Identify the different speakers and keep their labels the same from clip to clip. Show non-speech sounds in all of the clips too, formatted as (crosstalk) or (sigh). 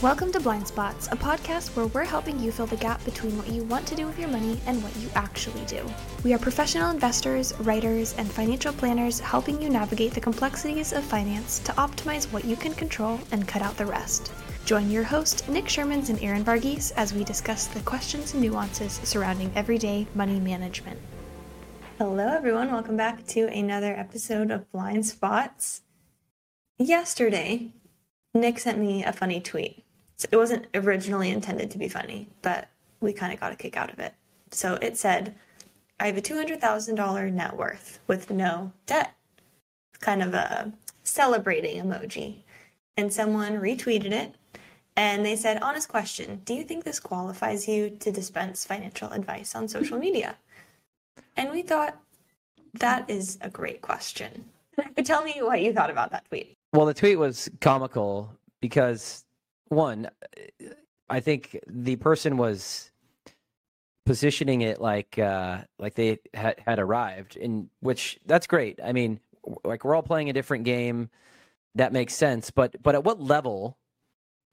Speaker 1: Welcome to Blind Spots, a podcast where we're helping you fill the gap between what you want to do with your money and what you actually do. We are professional investors, writers, and financial planners helping you navigate the complexities of finance to optimize what you can control and cut out the rest. Join your host, Nick Shermans and Aaron Varghese, as we discuss the questions and nuances surrounding everyday money management. Hello, everyone. Welcome back to another episode of Blind Spots. Yesterday, Nick sent me a funny tweet it wasn't originally intended to be funny, but we kind of got a kick out of it. So it said, I have a $200,000 net worth with no debt. Kind of a celebrating emoji. And someone retweeted it and they said, Honest question, do you think this qualifies you to dispense financial advice on social media? And we thought, that is a great question. (laughs) Tell me what you thought about that tweet.
Speaker 2: Well, the tweet was comical because one, I think the person was positioning it like uh, like they had, had arrived, in which that's great. I mean, like we're all playing a different game. That makes sense, but but at what level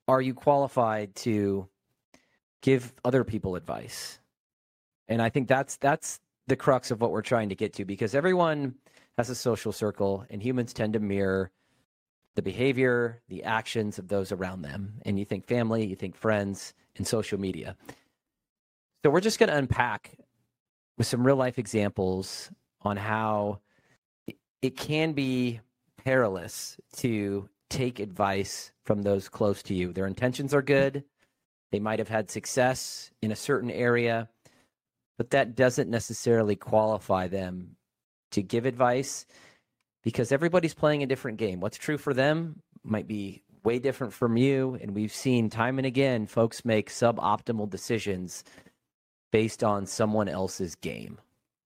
Speaker 2: are you qualified to give other people advice? And I think that's that's the crux of what we're trying to get to because everyone has a social circle and humans tend to mirror the behavior, the actions of those around them. And you think family, you think friends, and social media. So we're just going to unpack with some real life examples on how it can be perilous to take advice from those close to you. Their intentions are good. They might have had success in a certain area, but that doesn't necessarily qualify them to give advice because everybody's playing a different game. What's true for them might be way different from you. And we've seen time and again folks make suboptimal decisions based on someone else's game.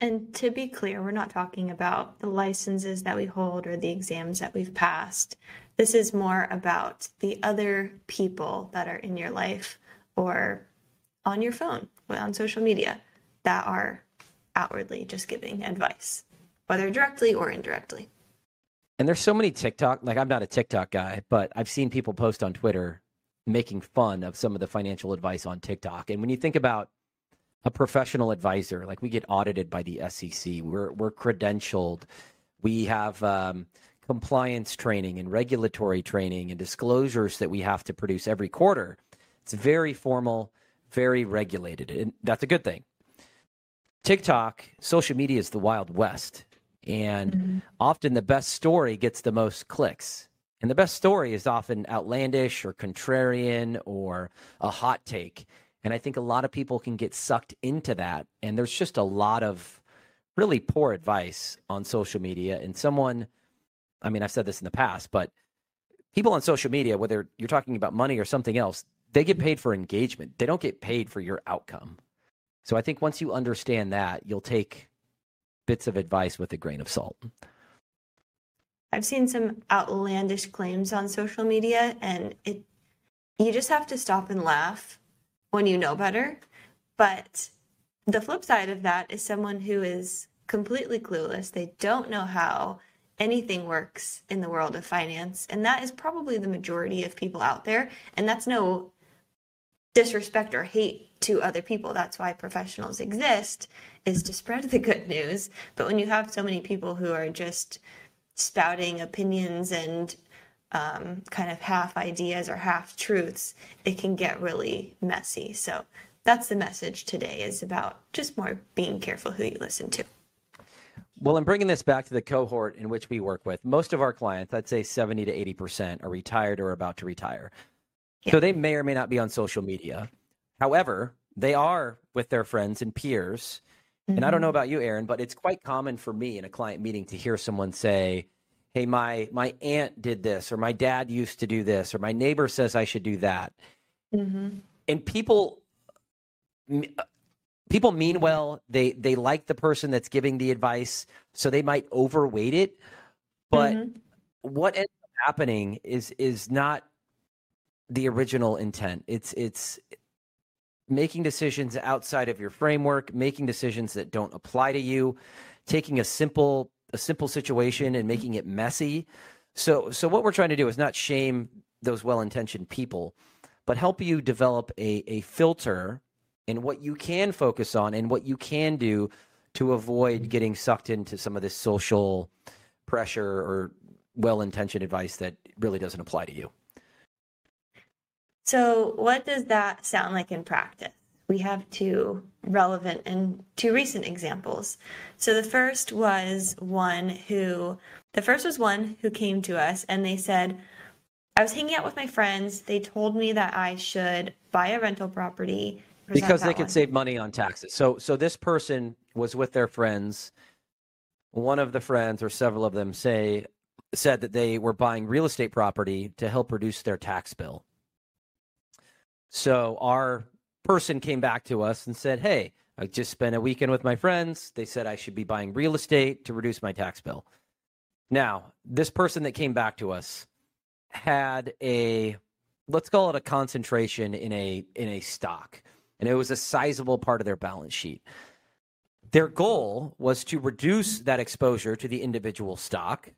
Speaker 1: And to be clear, we're not talking about the licenses that we hold or the exams that we've passed. This is more about the other people that are in your life or on your phone, on social media, that are outwardly just giving advice, whether directly or indirectly.
Speaker 2: And there's so many TikTok, like I'm not a TikTok guy, but I've seen people post on Twitter making fun of some of the financial advice on TikTok. And when you think about a professional advisor, like we get audited by the SEC, we're we're credentialed, we have um, compliance training and regulatory training and disclosures that we have to produce every quarter. It's very formal, very regulated, and that's a good thing. TikTok, social media is the wild west. And mm-hmm. often the best story gets the most clicks. And the best story is often outlandish or contrarian or a hot take. And I think a lot of people can get sucked into that. And there's just a lot of really poor advice on social media. And someone, I mean, I've said this in the past, but people on social media, whether you're talking about money or something else, they get paid for engagement. They don't get paid for your outcome. So I think once you understand that, you'll take bits of advice with a grain of salt.
Speaker 1: I've seen some outlandish claims on social media and it you just have to stop and laugh when you know better. But the flip side of that is someone who is completely clueless. They don't know how anything works in the world of finance. And that is probably the majority of people out there. And that's no disrespect or hate to other people. That's why professionals exist is to spread the good news. But when you have so many people who are just spouting opinions and um, kind of half ideas or half truths, it can get really messy. So that's the message today is about just more being careful who you listen to.
Speaker 2: Well, I'm bringing this back to the cohort in which we work with. Most of our clients, I'd say 70 to 80%, are retired or about to retire. Yeah. So they may or may not be on social media. However, they are with their friends and peers Mm-hmm. And I don't know mm-hmm. about you, Aaron, but it's quite common for me in a client meeting to hear someone say, "Hey, my my aunt did this, or my dad used to do this, or my neighbor says I should do that," mm-hmm. and people people mean well. They they like the person that's giving the advice, so they might overweight it. But mm-hmm. what ends up happening is is not the original intent. It's it's making decisions outside of your framework, making decisions that don't apply to you, taking a simple a simple situation and making it messy. So so what we're trying to do is not shame those well-intentioned people, but help you develop a, a filter in what you can focus on and what you can do to avoid getting sucked into some of this social pressure or well intentioned advice that really doesn't apply to you.
Speaker 1: So, what does that sound like in practice? We have two relevant and two recent examples. So, the first was one who, the first was one who came to us and they said, I was hanging out with my friends. They told me that I should buy a rental property
Speaker 2: because they could save money on taxes. So, so this person was with their friends. One of the friends, or several of them, say said that they were buying real estate property to help reduce their tax bill. So our person came back to us and said, Hey, I just spent a weekend with my friends. They said I should be buying real estate to reduce my tax bill. Now, this person that came back to us had a let's call it a concentration in a in a stock and it was a sizable part of their balance sheet. Their goal was to reduce that exposure to the individual stock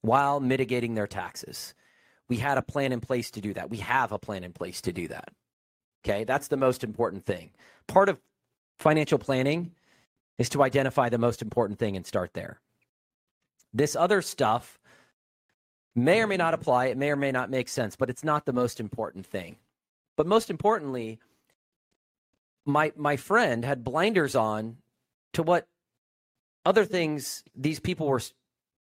Speaker 2: while mitigating their taxes. We had a plan in place to do that. We have a plan in place to do that. Okay, that's the most important thing. Part of financial planning is to identify the most important thing and start there. This other stuff may or may not apply, it may or may not make sense, but it's not the most important thing. But most importantly, my my friend had blinders on to what other things these people were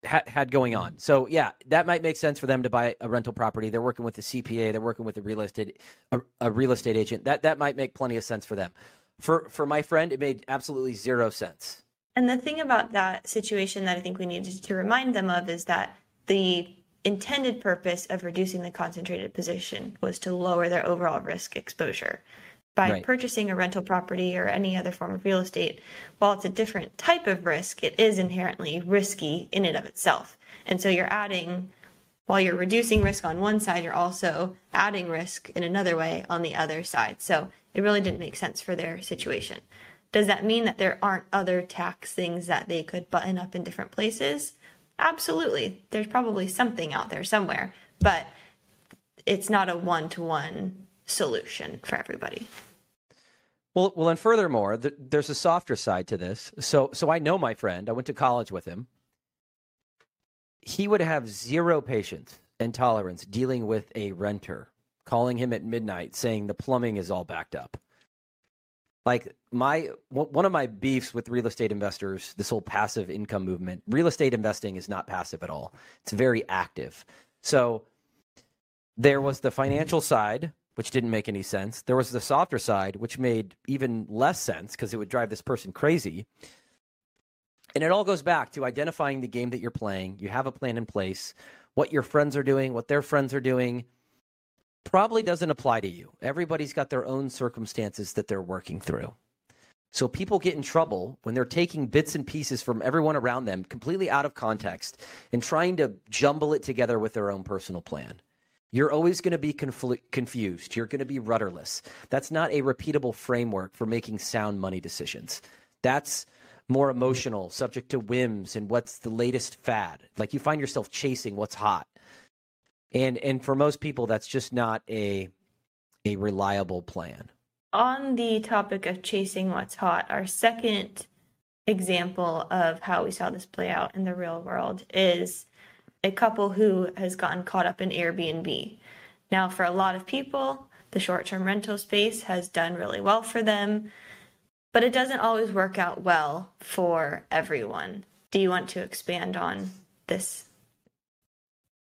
Speaker 2: ha- had going on. So yeah, that might make sense for them to buy a rental property. They're working with the CPA. They're working with a real estate a, a real estate agent. That that might make plenty of sense for them. For for my friend, it made absolutely zero sense.
Speaker 1: And the thing about that situation that I think we needed to remind them of is that the intended purpose of reducing the concentrated position was to lower their overall risk exposure by right. purchasing a rental property or any other form of real estate, while it's a different type of risk, it is inherently risky in and of itself. And so you're adding, while you're reducing risk on one side, you're also adding risk in another way on the other side. So it really didn't make sense for their situation. Does that mean that there aren't other tax things that they could button up in different places? Absolutely. There's probably something out there somewhere, but it's not a one to one solution for everybody.
Speaker 2: Well, well, and furthermore, the, there's a softer side to this. So, so I know my friend. I went to college with him. He would have zero patience and tolerance dealing with a renter, calling him at midnight saying the plumbing is all backed up. Like my one of my beefs with real estate investors, this whole passive income movement. Real estate investing is not passive at all. It's very active. So there was the financial side which didn't make any sense. There was the softer side, which made even less sense because it would drive this person crazy. And it all goes back to identifying the game that you're playing. You have a plan in place. What your friends are doing, what their friends are doing, probably doesn't apply to you. Everybody's got their own circumstances that they're working through. So people get in trouble when they're taking bits and pieces from everyone around them completely out of context and trying to jumble it together with their own personal plan. You're always going to be confl- confused. You're going to be rudderless. That's not a repeatable framework for making sound money decisions. That's more emotional, subject to whims and what's the latest fad. Like you find yourself chasing what's hot. And and for most people that's just not a a reliable plan.
Speaker 1: On the topic of chasing what's hot, our second example of how we saw this play out in the real world is a couple who has gotten caught up in Airbnb. Now, for a lot of people, the short term rental space has done really well for them, but it doesn't always work out well for everyone. Do you want to expand on this?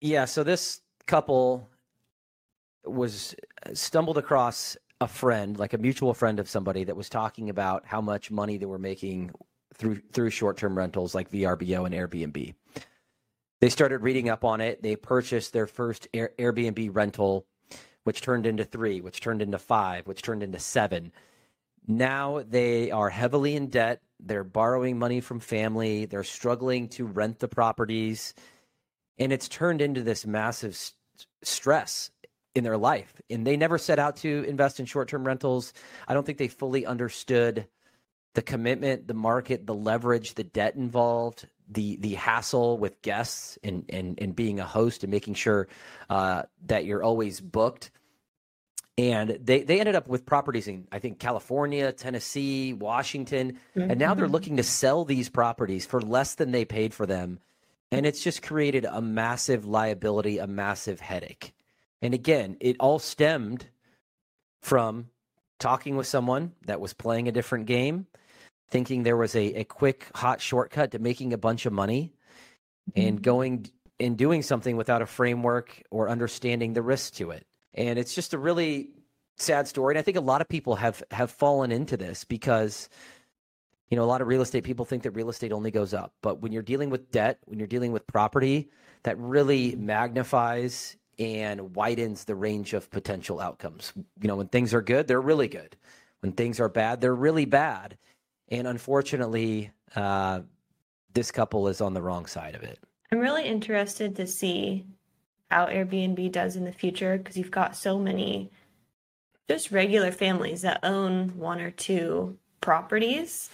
Speaker 2: Yeah, so this couple was uh, stumbled across a friend, like a mutual friend of somebody that was talking about how much money they were making through through short-term rentals like VRBO and Airbnb they started reading up on it. They purchased their first Air- Airbnb rental, which turned into three, which turned into five, which turned into seven. Now they are heavily in debt. They're borrowing money from family. They're struggling to rent the properties. And it's turned into this massive st- stress in their life. And they never set out to invest in short term rentals. I don't think they fully understood the commitment, the market, the leverage, the debt involved the the hassle with guests and and and being a host and making sure uh, that you're always booked and they they ended up with properties in I think California, Tennessee, Washington, mm-hmm. and now they're mm-hmm. looking to sell these properties for less than they paid for them, and it's just created a massive liability, a massive headache. And again, it all stemmed from talking with someone that was playing a different game, thinking there was a, a quick, hot shortcut to making a bunch of money, mm-hmm. and going and doing something without a framework or understanding the risk to it. And it's just a really sad story. And I think a lot of people have have fallen into this because you know a lot of real estate people think that real estate only goes up but when you're dealing with debt when you're dealing with property that really magnifies and widens the range of potential outcomes. You know, when things are good, they're really good. When things are bad, they're really bad. And unfortunately, uh, this couple is on the wrong side of it.
Speaker 1: I'm really interested to see how Airbnb does in the future because you've got so many just regular families that own one or two properties.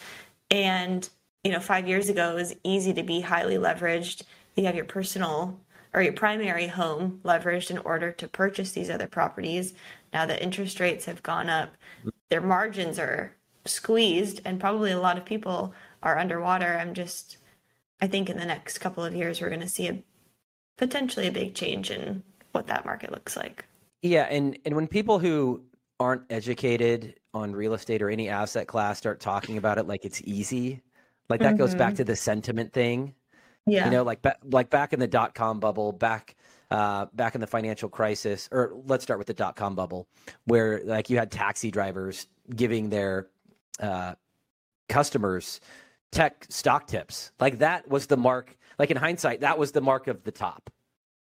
Speaker 1: And, you know, five years ago, it was easy to be highly leveraged. You have your personal or your primary home leveraged in order to purchase these other properties. Now that interest rates have gone up, their margins are squeezed, and probably a lot of people are underwater. I'm just, I think in the next couple of years, we're going to see a potentially a big change in what that market looks like.
Speaker 2: Yeah, and and when people who aren't educated on real estate or any asset class start talking about it like it's easy, like that mm-hmm. goes back mm-hmm. to the sentiment thing yeah. You know, like ba- like back in the dot com bubble, back uh, back in the financial crisis, or let's start with the dot com bubble, where like you had taxi drivers giving their uh, customers tech stock tips. Like that was the mark. Like in hindsight, that was the mark of the top,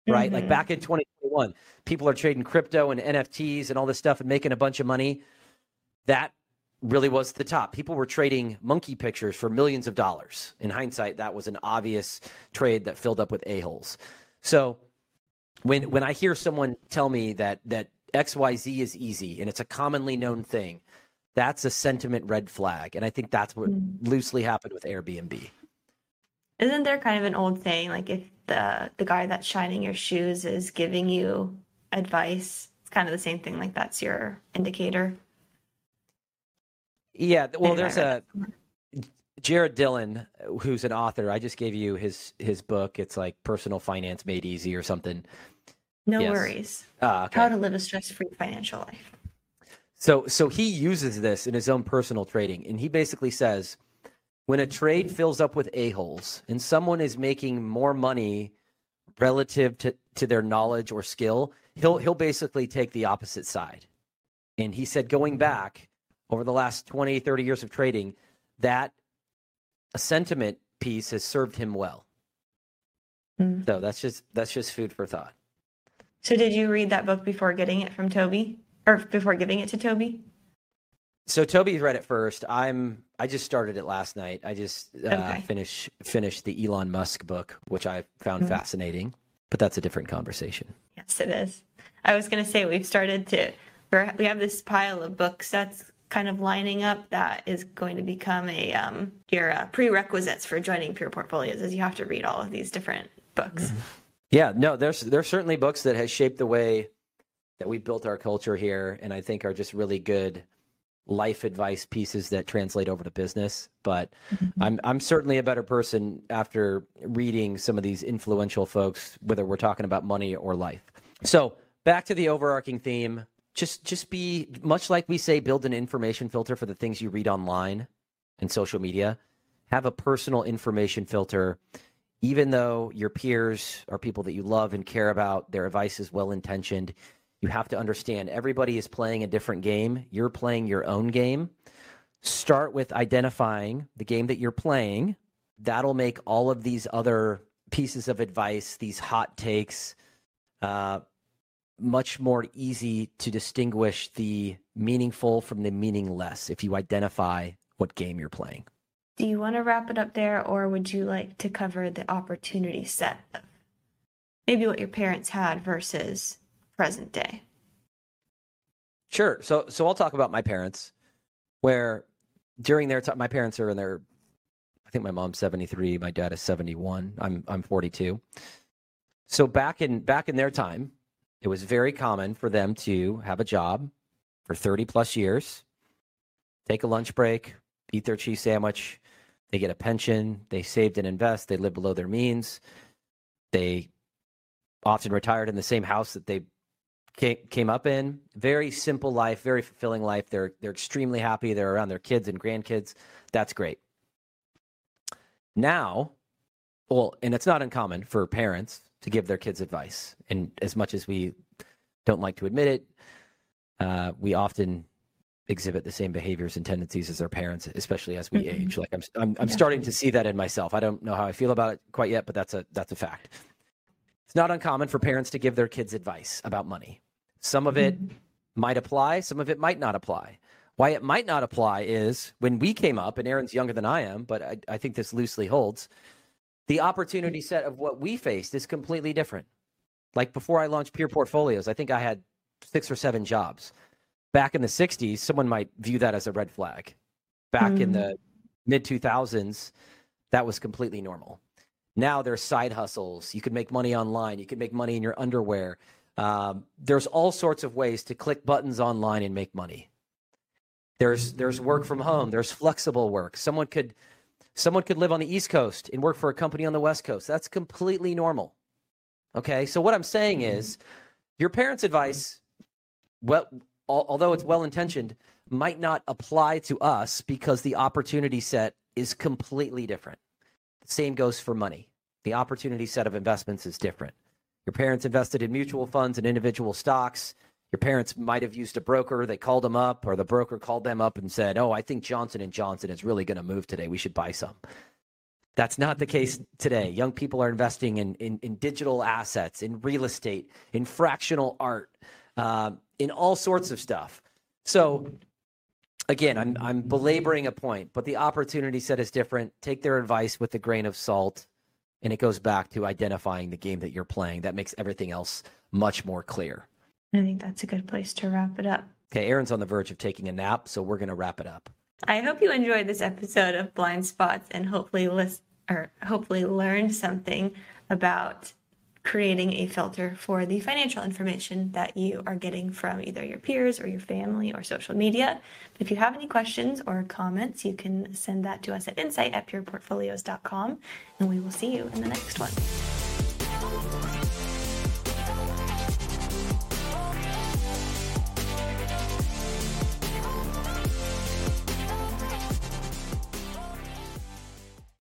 Speaker 2: right? Mm-hmm. Like back in 2021, people are trading crypto and NFTs and all this stuff and making a bunch of money. That really was the top. People were trading monkey pictures for millions of dollars. In hindsight, that was an obvious trade that filled up with a-holes. So when when I hear someone tell me that that XYZ is easy and it's a commonly known thing, that's a sentiment red flag. And I think that's what mm. loosely happened with Airbnb.
Speaker 1: Isn't there kind of an old saying like if the the guy that's shining your shoes is giving you advice, it's kind of the same thing like that's your indicator.
Speaker 2: Yeah, well, there's a Jared Dillian, who's an author. I just gave you his his book. It's like Personal Finance Made Easy or something.
Speaker 1: No yes. worries. Uh, okay. How to live a stress-free financial life.
Speaker 2: So, so he uses this in his own personal trading, and he basically says, when a trade fills up with a holes and someone is making more money relative to, to their knowledge or skill, he'll he'll basically take the opposite side. And he said, going back, over the last 20, 30 years of trading, that a sentiment piece has served him well. Mm. So that's just that's just food for thought.
Speaker 1: So did you read that book before getting it from Toby or before giving it to Toby?
Speaker 2: So Toby's read it first. I'm I just started it last night. I just uh, okay. finished finished the Elon Musk book, which I found mm fascinating, but that's a different conversation.
Speaker 1: Yes, it is. I was going to say we've started to we have this pile of books that's kind of lining up that is going to become a um, your uh, prerequisites for joining Pure Portfolios is you have to read all of these different books. Mm-hmm.
Speaker 2: Yeah, no, there's there's certainly books that has shaped the way that we built our culture here, and I think are just really good life advice pieces that translate over to business. But mm-hmm. I'm I'm certainly a better person after reading some of these influential folks, whether we're talking about money or life. So back to the overarching theme just just be much like we say build an information filter for the things you read online and social media have a personal information filter even though your peers are people that you love and care about their advice is well intentioned you have to understand everybody is playing a different game. You're playing your own game. Start with identifying the game that you're playing. That'll make all of these other pieces of advice these hot takes uh, much more easy to distinguish the meaningful from the meaningless if you identify what game you're playing.
Speaker 1: Do you want to wrap it up there, or would you like to cover the opportunity set maybe what your parents had versus present day?
Speaker 2: Sure. So, so I'll talk about my parents, where during their time, my parents are in their, I think my mom's 73, my dad is 71, I'm, I'm 42. So back in, back in their time, it was very common for them to have a job, for 30 plus years, take a lunch break, eat their cheese sandwich. They get a pension. They saved and invest. They live below their means. They often retired in the same house that they came up in. Very simple life, very fulfilling life. They're they're extremely happy. They're around their kids and grandkids. That's great. Now, well, and it's not uncommon for parents to give their kids advice. And as much as we don't like to admit it, uh, we often exhibit the same behaviors and tendencies as our parents, especially as we mm-hmm. age. Like I'm, I'm, I'm starting to see that in myself. I don't know how I feel about it quite yet, but that's a that's a fact. It's not uncommon for parents to give their kids advice about money. Some of it mm-hmm. might apply, some of it might not apply. Why it might not apply is when we came up, and Aaron's younger than I am, but I, I think this loosely holds. The opportunity set of what we faced is completely different. Like before I launched Pure Portfolios, I think I had six or seven jobs. Back in the 60s, someone might view that as a red flag. Back mm. in the mm. mid 2000s, that was completely normal. Now there's side hustles. You can make money online. You can make money in your underwear. Um, there's all sorts of ways to click buttons online and make money. There's there's work from home. There's flexible work. Someone could someone could live on the East Coast and work for a company on the West Coast. That's completely normal. Okay, so what I'm saying is, your parents' advice, well, although it's well intentioned, might not apply to us because the opportunity set is completely different. The same goes for money. The opportunity set of investments is different. Your parents invested in mutual funds and individual stocks. Your parents might have used a broker. They called them up, or the broker called them up and said, "Oh, I think Johnson and Johnson is really going to move today. We should buy some." That's not the case today. Young people are investing in in, in digital assets, in real estate, in fractional art, uh, in all sorts of stuff. So, again, I'm I'm belaboring a point, but the opportunity set is different. Take their advice with a grain of salt and it goes back to identifying the game that you're playing. That makes everything else much more clear.
Speaker 3: I think that's a good place to wrap it up.
Speaker 2: Okay, Aaron's on the verge of taking a nap, so we're going to wrap it up.
Speaker 3: I hope you enjoyed this episode of Blind Spots and hopefully list or hopefully learned something about creating a filter for the financial information that you are getting from either your peers or your family or social media. If you have any questions or comments, you can send that to us at insight at pureportfolios.com and we will see you in the next one.